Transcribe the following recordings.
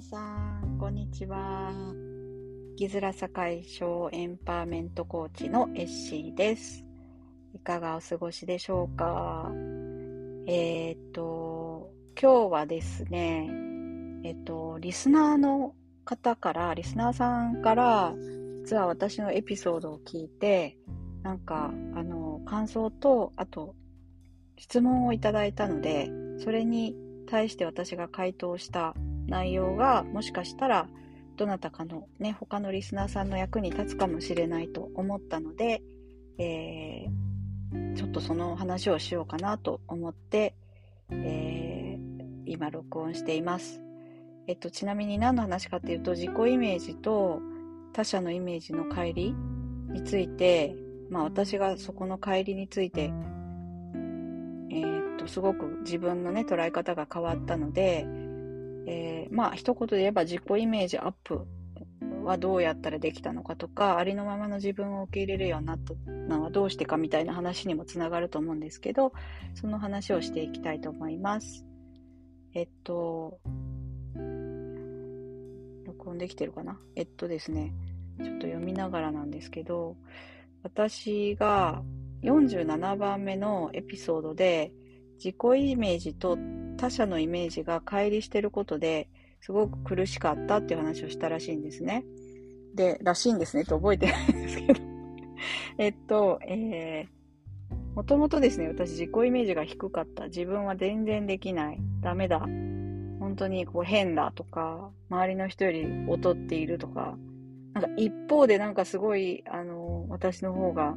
皆さん、こんにちは。生きづらさ解消エンパワーメントコーチのエッシーです。いかがお過ごしでしょうか？えー、っと、今日はですね、えっと、リスナーの方から、リスナーさんから、実は私のエピソードを聞いて、なんか、あの、感想と、あと、質問をいただいたので、それに対して私が回答した内容がもしかしたらどなたかのね他のリスナーさんの役に立つかもしれないと思ったので、えー、ちょっとその話をしようかなと思って、えー、今録音しています。えっと、ちなみに何の話かっていうと自己イメージと他者のイメージの乖離について、まあ、私がそこの乖離について、えー、っとすごく自分のね捉え方が変わったので、えー、まあ一言で言えば自己イメージアップはどうやったらできたのかとかありのままの自分を受け入れるようになったのはどうしてかみたいな話にもつながると思うんですけどその話をしていきたいと思います。えっと録音できてるかな？えっとですねちょっと読みながらなんですけど私が47番目のエピソードで自己イメージと他者のイメージが乖離してることですごく苦しかったっていう話をしたらしいんですね。で、らしいんですねって覚えてないんですけど えっと、えー、もともとですね、私自己イメージが低かった。自分は全然できない。ダメだ。本当にこう変だとか、周りの人より劣っているとか、なんか一方でなんかすごい、あの、私の方が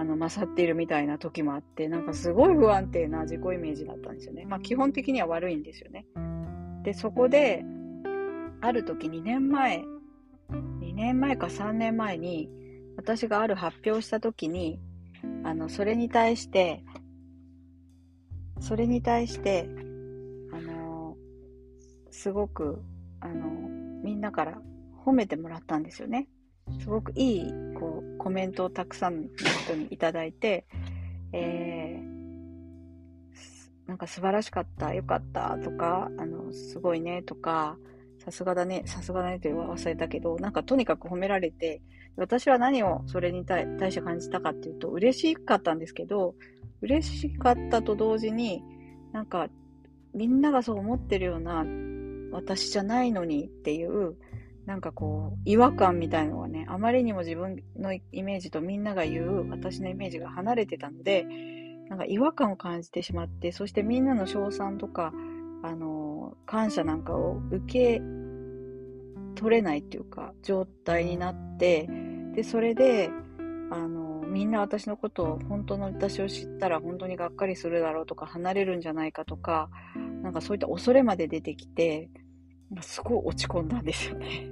あの勝っているみたいな時もあってなんかすごい不安定な自己イメージだったんですよね。まあ基本的には悪いんですよね。でそこである時2年前2年前か3年前に私がある発表した時にあのそれに対してそれに対してあのすごくあのみんなから褒めてもらったんですよね。すごくいいこうコメントをたくさんの人にいただいて、えー、なんか素晴らしかった、よかったとか、あの、すごいねとか、さすがだね、さすがだねって忘れたけど、なんかとにかく褒められて、私は何をそれに対して感じたかっていうと、嬉しかったんですけど、嬉しかったと同時に、なんか、みんながそう思ってるような私じゃないのにっていう、なんかこう、違和感みたいのがね、あまりにも自分のイメージとみんなが言う私のイメージが離れてたので、なんか違和感を感じてしまって、そしてみんなの称賛とか、あの、感謝なんかを受け取れないっていうか、状態になって、で、それで、あの、みんな私のことを、本当の私を知ったら本当にがっかりするだろうとか、離れるんじゃないかとか、なんかそういった恐れまで出てきて、すごい落ち込んだんですよね。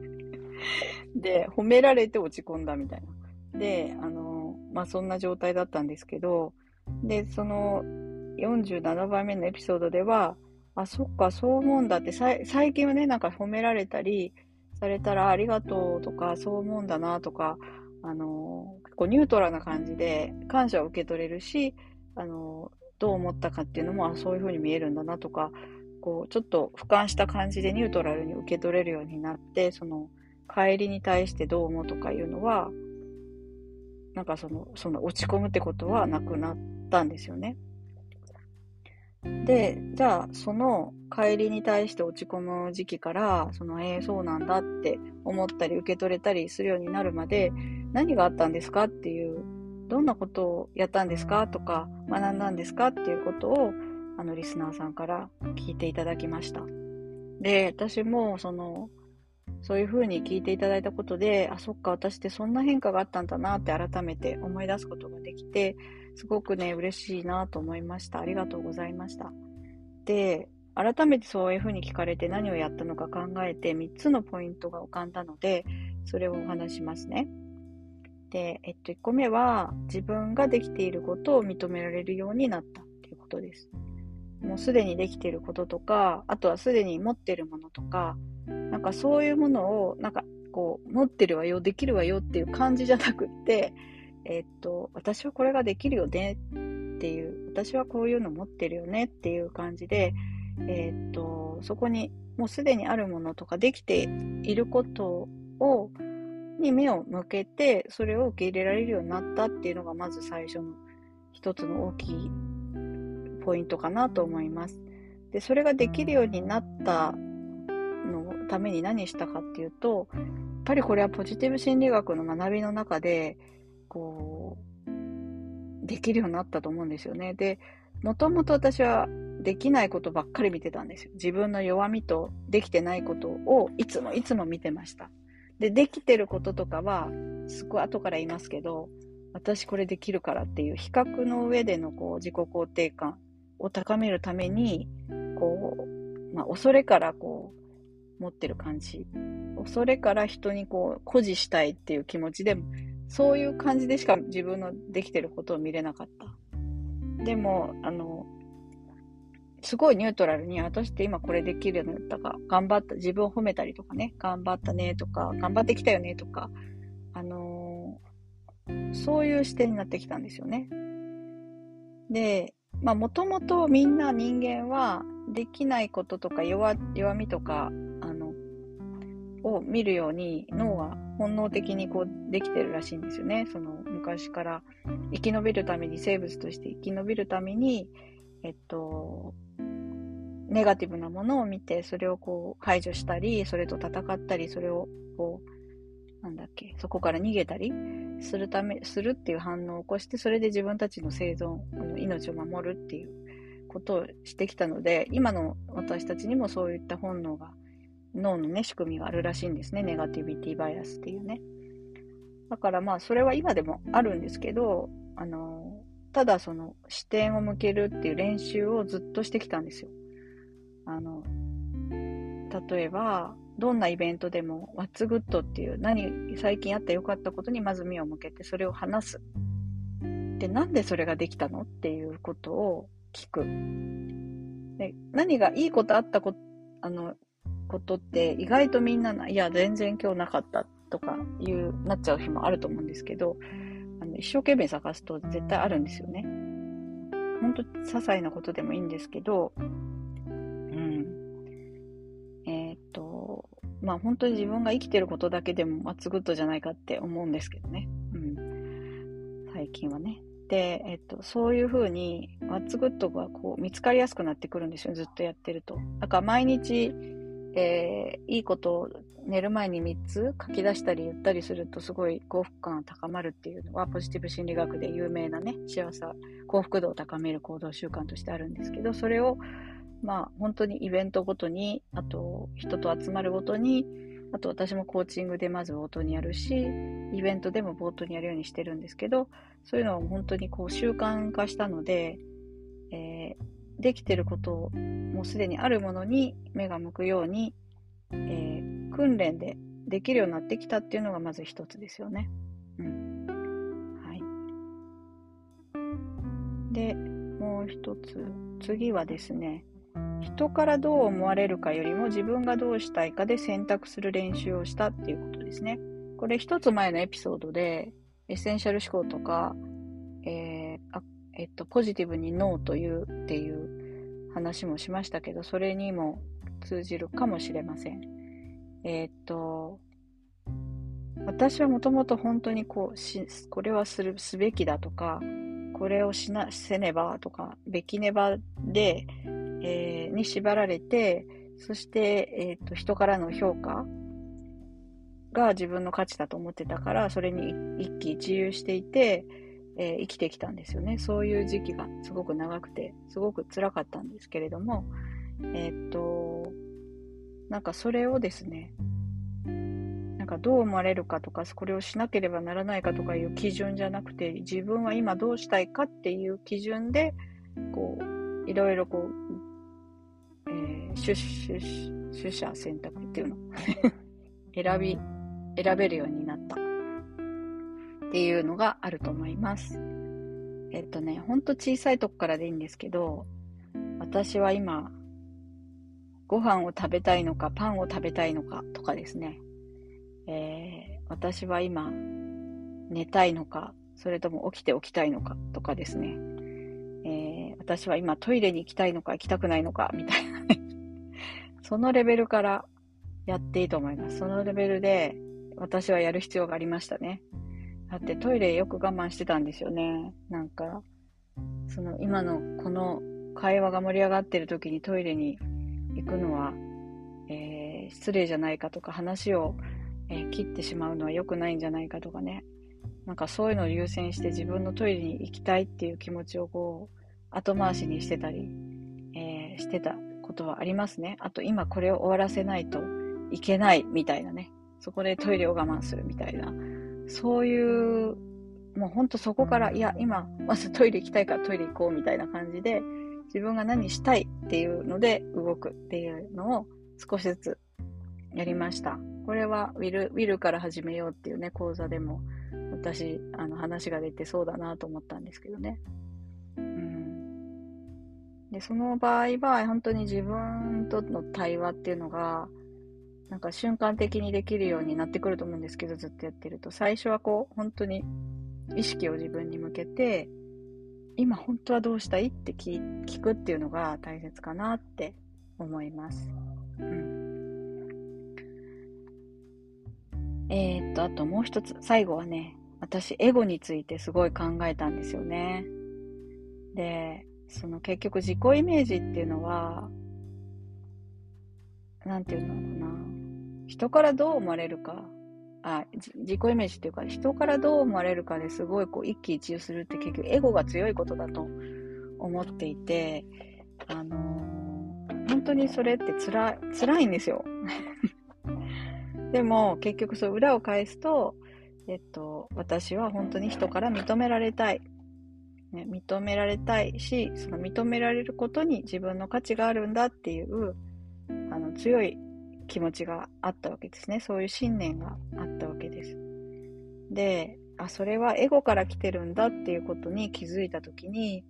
で、褒められて落ち込んだみたいな。で、あの、まあ、そんな状態だったんですけど、で、その47番目のエピソードでは、あ、そっか、そう思うんだって、最近はね、なんか褒められたりされたらありがとうとか、そう思うんだなとか、あの、結構ニュートラルな感じで感謝を受け取れるし、あの、どう思ったかっていうのも、あ、そういう風に見えるんだなとか、こう、ちょっと俯瞰した感じでニュートラルに受け取れるようになって、その、帰りに対してどう思うとかいうのは、なんかその、その落ち込むってことはなくなったんですよね。で、じゃあ、その帰りに対して落ち込む時期から、その、えー、そうなんだって思ったり受け取れたりするようになるまで、何があったんですかっていう、どんなことをやったんですかとか、学んだんですかっていうことを、あの、リスナーさんから聞いていただきました。で、私も、その、そういうふうに聞いていただいたことで、あ、そっか、私ってそんな変化があったんだなって改めて思い出すことができて、すごくね、嬉しいなと思いました。ありがとうございました。で、改めてそういうふうに聞かれて何をやったのか考えて3つのポイントが浮かんだので、それをお話しますね。で、えっと、1個目は自分ができていることを認められるようになったっていうことです。もうすでにできていることとか、あとはすでに持っているものとか、なんかそういうものを、なんかこう、持ってるわよ、できるわよっていう感じじゃなくって、えー、っと、私はこれができるよねっていう、私はこういうの持ってるよねっていう感じで、えー、っと、そこにもうすでにあるものとかできていることを、に目を向けて、それを受け入れられるようになったっていうのが、まず最初の一つの大きいポイントかなと思います。で、それができるようになったのために何したかっていうと、やっぱりこれはポジティブ心理学の学びの中で、こう、できるようになったと思うんですよね。で、もともと私はできないことばっかり見てたんですよ。自分の弱みとできてないことをいつもいつも見てました。で、できてることとかは、すごい後から言いますけど、私これできるからっていう比較の上でのこう自己肯定感を高めるために、こう、まあ、恐れからこう、持ってる感じ。恐れから人にこう、誇示したいっていう気持ちで、そういう感じでしか自分のできてることを見れなかった。でも、あの、すごいニュートラルに、私って今これできるようになったか、頑張った、自分を褒めたりとかね、頑張ったねとか、頑張ってきたよねとか、あの、そういう視点になってきたんですよね。で、まあ、もともとみんな人間は、できないこととか弱弱みとか、あの、を見るように脳は本能的にこうできてるらしいんですよね。その昔から生き延びるために、生物として生き延びるために、えっと、ネガティブなものを見て、それをこう排除したり、それと戦ったり、それをこう、なんだっけ、そこから逃げたりするため、するっていう反応を起こして、それで自分たちの生存、命を守るっていうことをしてきたので、今の私たちにもそういった本能が、脳のね、仕組みがあるらしいんですね。ネガティビティバイアスっていうね。だからまあ、それは今でもあるんですけど、あの、ただその視点を向けるっていう練習をずっとしてきたんですよ。あの、例えば、どんなイベントでも、What's Good っていう、何、最近あった良かったことにまず目を向けて、それを話す。で、なんでそれができたのっていうことを聞く。で、何がいいことあったことあのことって意外とみんな、いや、全然今日なかったとかいう、なっちゃう日もあると思うんですけど、あの一生懸命探すと絶対あるんですよね。ほんと、些細なことでもいいんですけど、まあ本当に自分が生きてることだけでも What's Good じゃないかって思うんですけどね。うん。最近はね。で、えっと、そういうふうに、 What's Good がこう見つかりやすくなってくるんですよ、ずっとやってると。だから毎日、えー、いいことを寝る前に3つ書き出したり言ったりするとすごい幸福感が高まるっていうのはポジティブ心理学で有名なね幸せ幸福度を高める行動習慣としてあるんですけどそれをまあ本当にイベントごとに、あと人と集まるごとに、あと私もコーチングでまず冒頭にやるし、イベントでも冒頭にやるようにしてるんですけど、そういうのを本当にこう習慣化したので、えー、できてることをもうすでにあるものに目が向くように、えー、訓練でできるようになってきたっていうのがまず一つですよね。うん。はい。で、もう一つ、次はですね、人からどう思われるかよりも自分がどうしたいかで選択する練習をしたっていうことですね。これ一つ前のエピソードで、エッセンシャル思考とか、えー、あえっと、ポジティブにノーというっていう話もしましたけど、それにも通じるかもしれません。えー、っと、私はもともと本当にこうし、これはする、すべきだとか、これをしな、せねばとか、べきねばで、えー、に縛られて、そして、えーと、人からの評価が自分の価値だと思ってたから、それに一喜一憂していて、えー、生きてきたんですよね。そういう時期がすごく長くて、すごく辛かったんですけれども、えっ、ー、と、なんかそれをですね、なんかどう思われるかとか、これをしなければならないかとかいう基準じゃなくて、自分は今どうしたいかっていう基準で、こう、いろいろこう、えー、取取取捨選択っていうの。選び、選べるようになった。っていうのがあると思います。えっとね、ほんと小さいとこからでいいんですけど、私は今、ご飯を食べたいのか、パンを食べたいのかとかですね、えー、私は今、寝たいのか、それとも起きておきたいのかとかですね、私は今トイレに行きたいのか行きたくないのか、みたいなね。そのレベルからやっていいと思います。そのレベルで私はやる必要がありましたね。だってトイレよく我慢してたんですよね。なんか、その今のこの会話が盛り上がってる時にトイレに行くのは、えー、失礼じゃないかとか話を、えー、切ってしまうのは良くないんじゃないかとかね。なんかそういうのを優先して自分のトイレに行きたいっていう気持ちをこう後回しにしてたり、えー、してたことはありますね。あと今これを終わらせないといけないみたいなね。そこでトイレを我慢するみたいな。そういう、もうほんとそこから、いや、今、まずトイレ行きたいからトイレ行こうみたいな感じで、自分が何したいっていうので動くっていうのを少しずつやりました。これはウィル、ウィルから始めようっていうね、講座でも私、あの話が出てそうだなと思ったんですけどね。で、その場合は本当に自分との対話っていうのが、なんか瞬間的にできるようになってくると思うんですけど、ずっとやってると。最初はこう、本当に意識を自分に向けて、今本当はどうしたいって聞くっていうのが大切かなって思います。うん。えー、っと、あともう一つ、最後はね、私、エゴについてすごい考えたんですよね。で、その結局自己イメージっていうのは、なんていうんだろうな。人からどう思われるか、あ自己イメージっていうか、人からどう思われるかですごいこう一喜一憂するって結局エゴが強いことだと思っていて、あのー、本当にそれって辛い、辛いんですよ。でも結局そう裏を返すと、えっと、私は本当に人から認められたい。ね、認められたいし、その認められることに自分の価値があるんだっていう、あの、強い気持ちがあったわけですね。そういう信念があったわけです。で、あ、それはエゴから来てるんだっていうことに気づいたときに、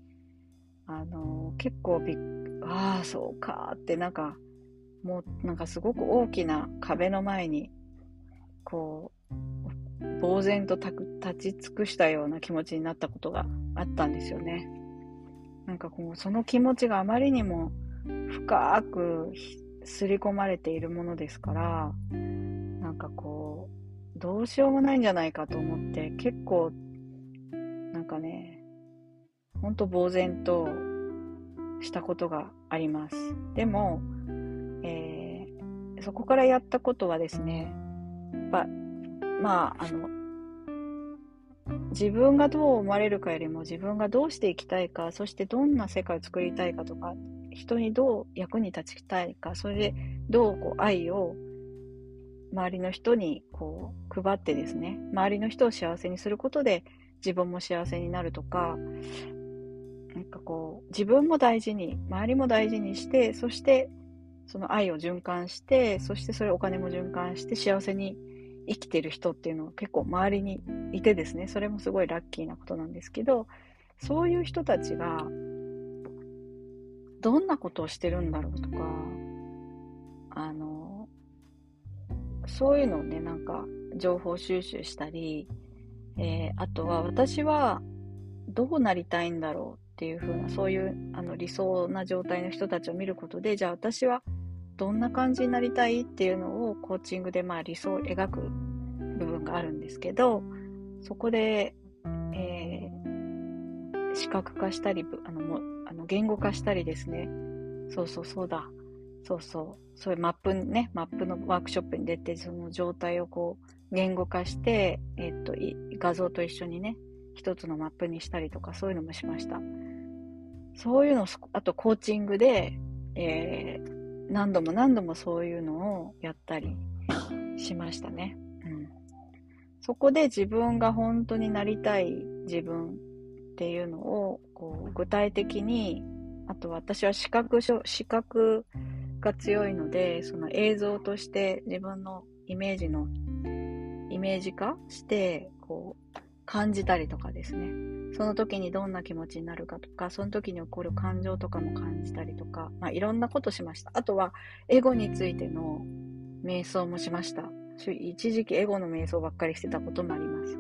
あの、結構びっ、ああ、そうかってなんか、もうなんかすごく大きな壁の前に、こう、呆然と立ち尽くしたような気持ちになったことがあったんですよね。なんかこう、その気持ちがあまりにも深く刷り込まれているものですから、なんかこう、どうしようもないんじゃないかと思って、結構、なんかね、ほんと呆然としたことがあります。でも、えー、そこからやったことはですね、やっぱ、まあ、あの、自分がどう思われるかよりも自分がどうしていきたいか、そしてどんな世界を作りたいかとか人にどう役に立ちたいか、それでどうこう愛を周りの人にこう配ってですね、周りの人を幸せにすることで自分も幸せになるとか、なんかこう、自分も大事に、周りも大事にして、そしてその愛を循環して、そしてそれお金も循環して幸せに生きてる人っていうのは結構周りにいてですね、それもすごいラッキーなことなんですけど、そういう人たちがどんなことをしてるんだろうとか、あの、そういうのをね、なんか情報収集したり、えー、あとは私はどうなりたいんだろうっていう風な、そういうあの理想な状態の人たちを見ることで、じゃあ私はどんな感じになりたいっていうのをコーチングでまあ理想を描く部分があるんですけど、そこで、えー、視覚化したり、あのもあの言語化したりですね。そうそうそうだ。そうそう。そういうマップね、マップのワークショップに出て、その状態をこう、言語化して、えっと、画像と一緒にね、一つのマップにしたりとか、そういうのもしました。そういうのあとコーチングで、えー、何度も何度もそういうのをやったりしましたね。うん。そこで自分が本当になりたい自分っていうのをこう具体的にあと私は視覚視覚が強いのでその映像として自分のイメージのイメージ化してこう感じたりとかですね。その時にどんな気持ちになるかとかその時に起こる感情とかも感じたりとか、まあ、いろんなことしました。あとはエゴについての瞑想もしました。一時期エゴの瞑想ばっかりしてたこともあります。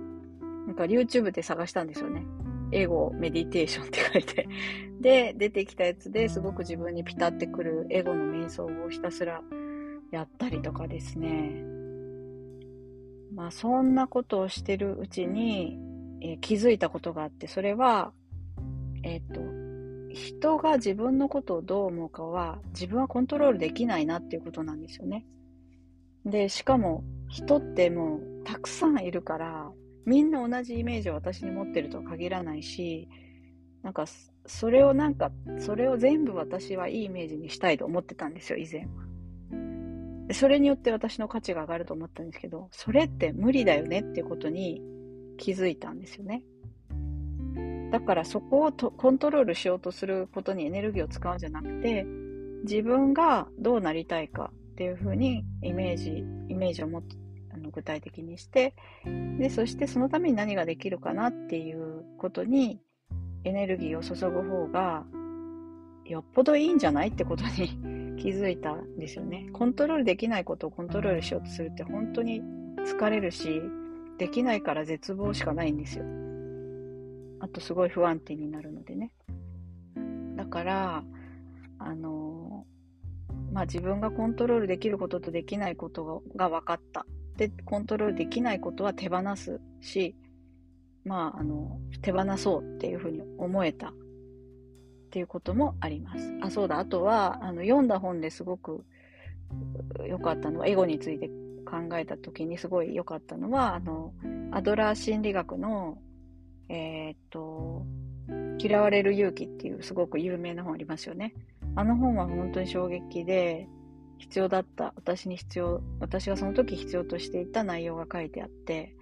なんか YouTube で探したんですよね。エゴメディテーションって書いて、で、出てきたやつですごく自分にピタってくるエゴの瞑想をひたすらやったりとかですね。まあそんなことをしてるうちに、えー、気づいたことがあって、それは、えっ、と、人が自分のことをどう思うかは自分はコントロールできないなっていうことなんですよね。で、しかも人ってもうたくさんいるから、みんな同じイメージを私に持ってるとは限らないし、なんか、それをなんか、それを全部私はいいイメージにしたいと思ってたんですよ、以前は。それによって私の価値が上がると思ったんですけど、それって無理だよねっていうことに気づいたんですよね。だからそこをとコントロールしようとすることにエネルギーを使うんじゃなくて、自分がどうなりたいかっていうふうにイメージ、イメージをもっとあの具体的にして、で、そしてそのために何ができるかなっていうことにエネルギーを注ぐ方がよっぽどいいんじゃないってことに 気づいたんですよね。コントロールできないことをコントロールしようとするって本当に疲れるし、できないから絶望しかないんですよ。あとすごい不安定になるのでね。だから、あのまあ、自分がコントロールできることとできないことが分かった。で、コントロールできないことは手放すし、まあ、あの、手放そうっていうふうに思えたっていうこともあります。あ、そうだ。あとは、あの、読んだ本ですごく良かったのは、エゴについて考えた時にすごい良かったのは、あの、アドラー心理学のえー、っと、嫌われる勇気っていうすごく有名な本ありますよね。あの本は本当に衝撃で、必要だった、私に必要、私がその時必要としていた内容が書いてあって、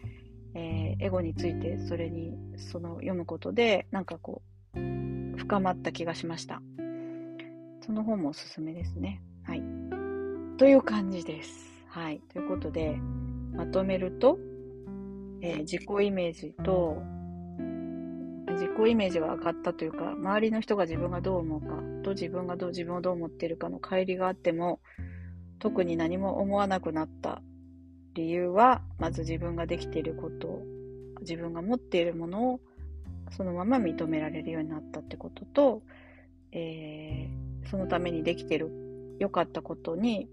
えー、エゴについてそれに、その読むことで、なんかこう、深まった気がしました。その本もおすすめですね。はい。という感じです。はい。ということで、まとめると、えー、自己イメージと自己イメージが上がったというか、周りの人が自分がどう思うかと自分がどう自分をどう思っているかの乖離があっても、特に何も思わなくなった理由は、まず自分ができていること、自分が持っているものをそのまま認められるようになったってことと、えー、そのためにできてる良かったことに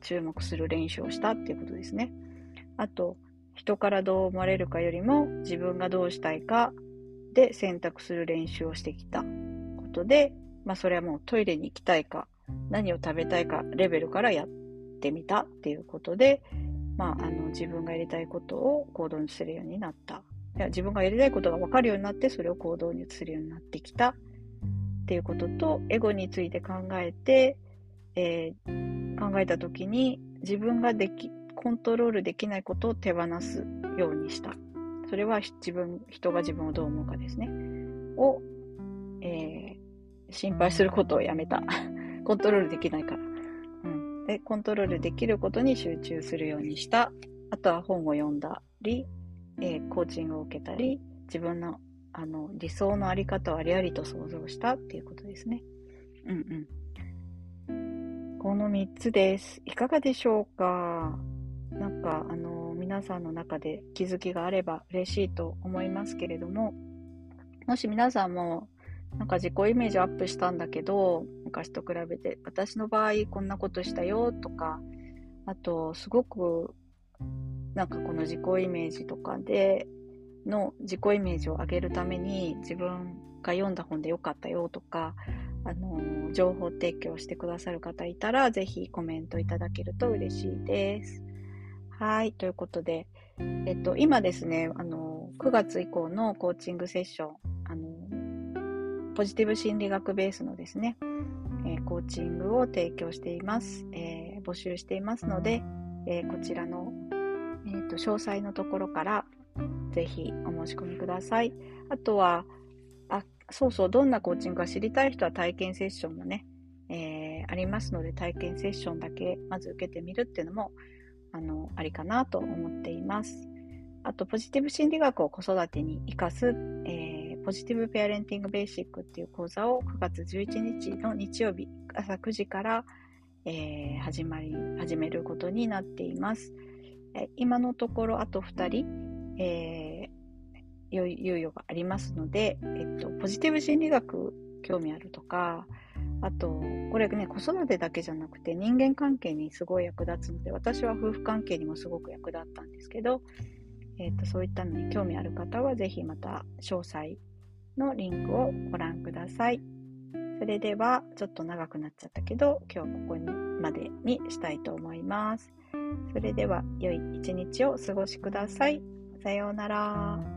注目する練習をしたっていうことですね。あと、人からどう思われるかよりも自分がどうしたいかで選択する練習をしてきたことで、まあそれはもうトイレに行きたいか、何を食べたいかレベルからやってみたっていうことで、まああの自分がやりたいことを行動にするようになった。や自分がやりたいことが分かるようになってそれを行動に移するようになってきたっていうことと、エゴについて考えて、えー、考えた時に自分ができ、コントロールできないことを手放すようにした。それは自分、人が自分をどう思うかですね。を、えー、心配することをやめた。コントロールできないから。うん。で、コントロールできることに集中するようにした。あとは本を読んだり、えー、コーチングを受けたり、自分のあの理想のあり方をありありと想像したっていうことですね。うんうん。この3つです。いかがでしょうか？なんか、あの、皆さんの中で気づきがあれば嬉しいと思いますけれども、もし皆さんも、なんか自己イメージアップしたんだけど、昔と比べて、私の場合こんなことしたよとか、あと、すごく、なんかこの自己イメージとかで、の自己イメージを上げるために自分が読んだ本でよかったよとか、あの情報提供してくださる方いたら、ぜひコメントいただけると嬉しいです。はい。ということで、えっと、今ですね、あの、9月以降のコーチングセッション、あの、ポジティブ心理学ベースのですね、えー、コーチングを提供しています。えー、募集していますので、えー、こちらの、えーと、詳細のところからぜひお申し込みください。あとは、あ、そうそう、どんなコーチングか知りたい人は体験セッションもね、えー、ありますので、体験セッションだけまず受けてみるっていうのもあの、ありかなと思っています。あと、ポジティブ心理学を子育てに活かす、えー、ポジティブペアレンティングベーシックっていう講座を9月11日の日曜日朝9時から、えー、始まり、始めることになっています。今のところあと2人、えー、猶予がありますので、えっと、ポジティブ心理学興味あるとか、あと、これね、子育てだけじゃなくて人間関係にすごい役立つので、私は夫婦関係にもすごく役立ったんですけど、えっと、そういったのに興味ある方は、ぜひまた詳細のリンクをご覧ください。それでは、ちょっと長くなっちゃったけど、今日はここにまでにしたいと思います。それでは、良い一日をお過ごしください。さようなら。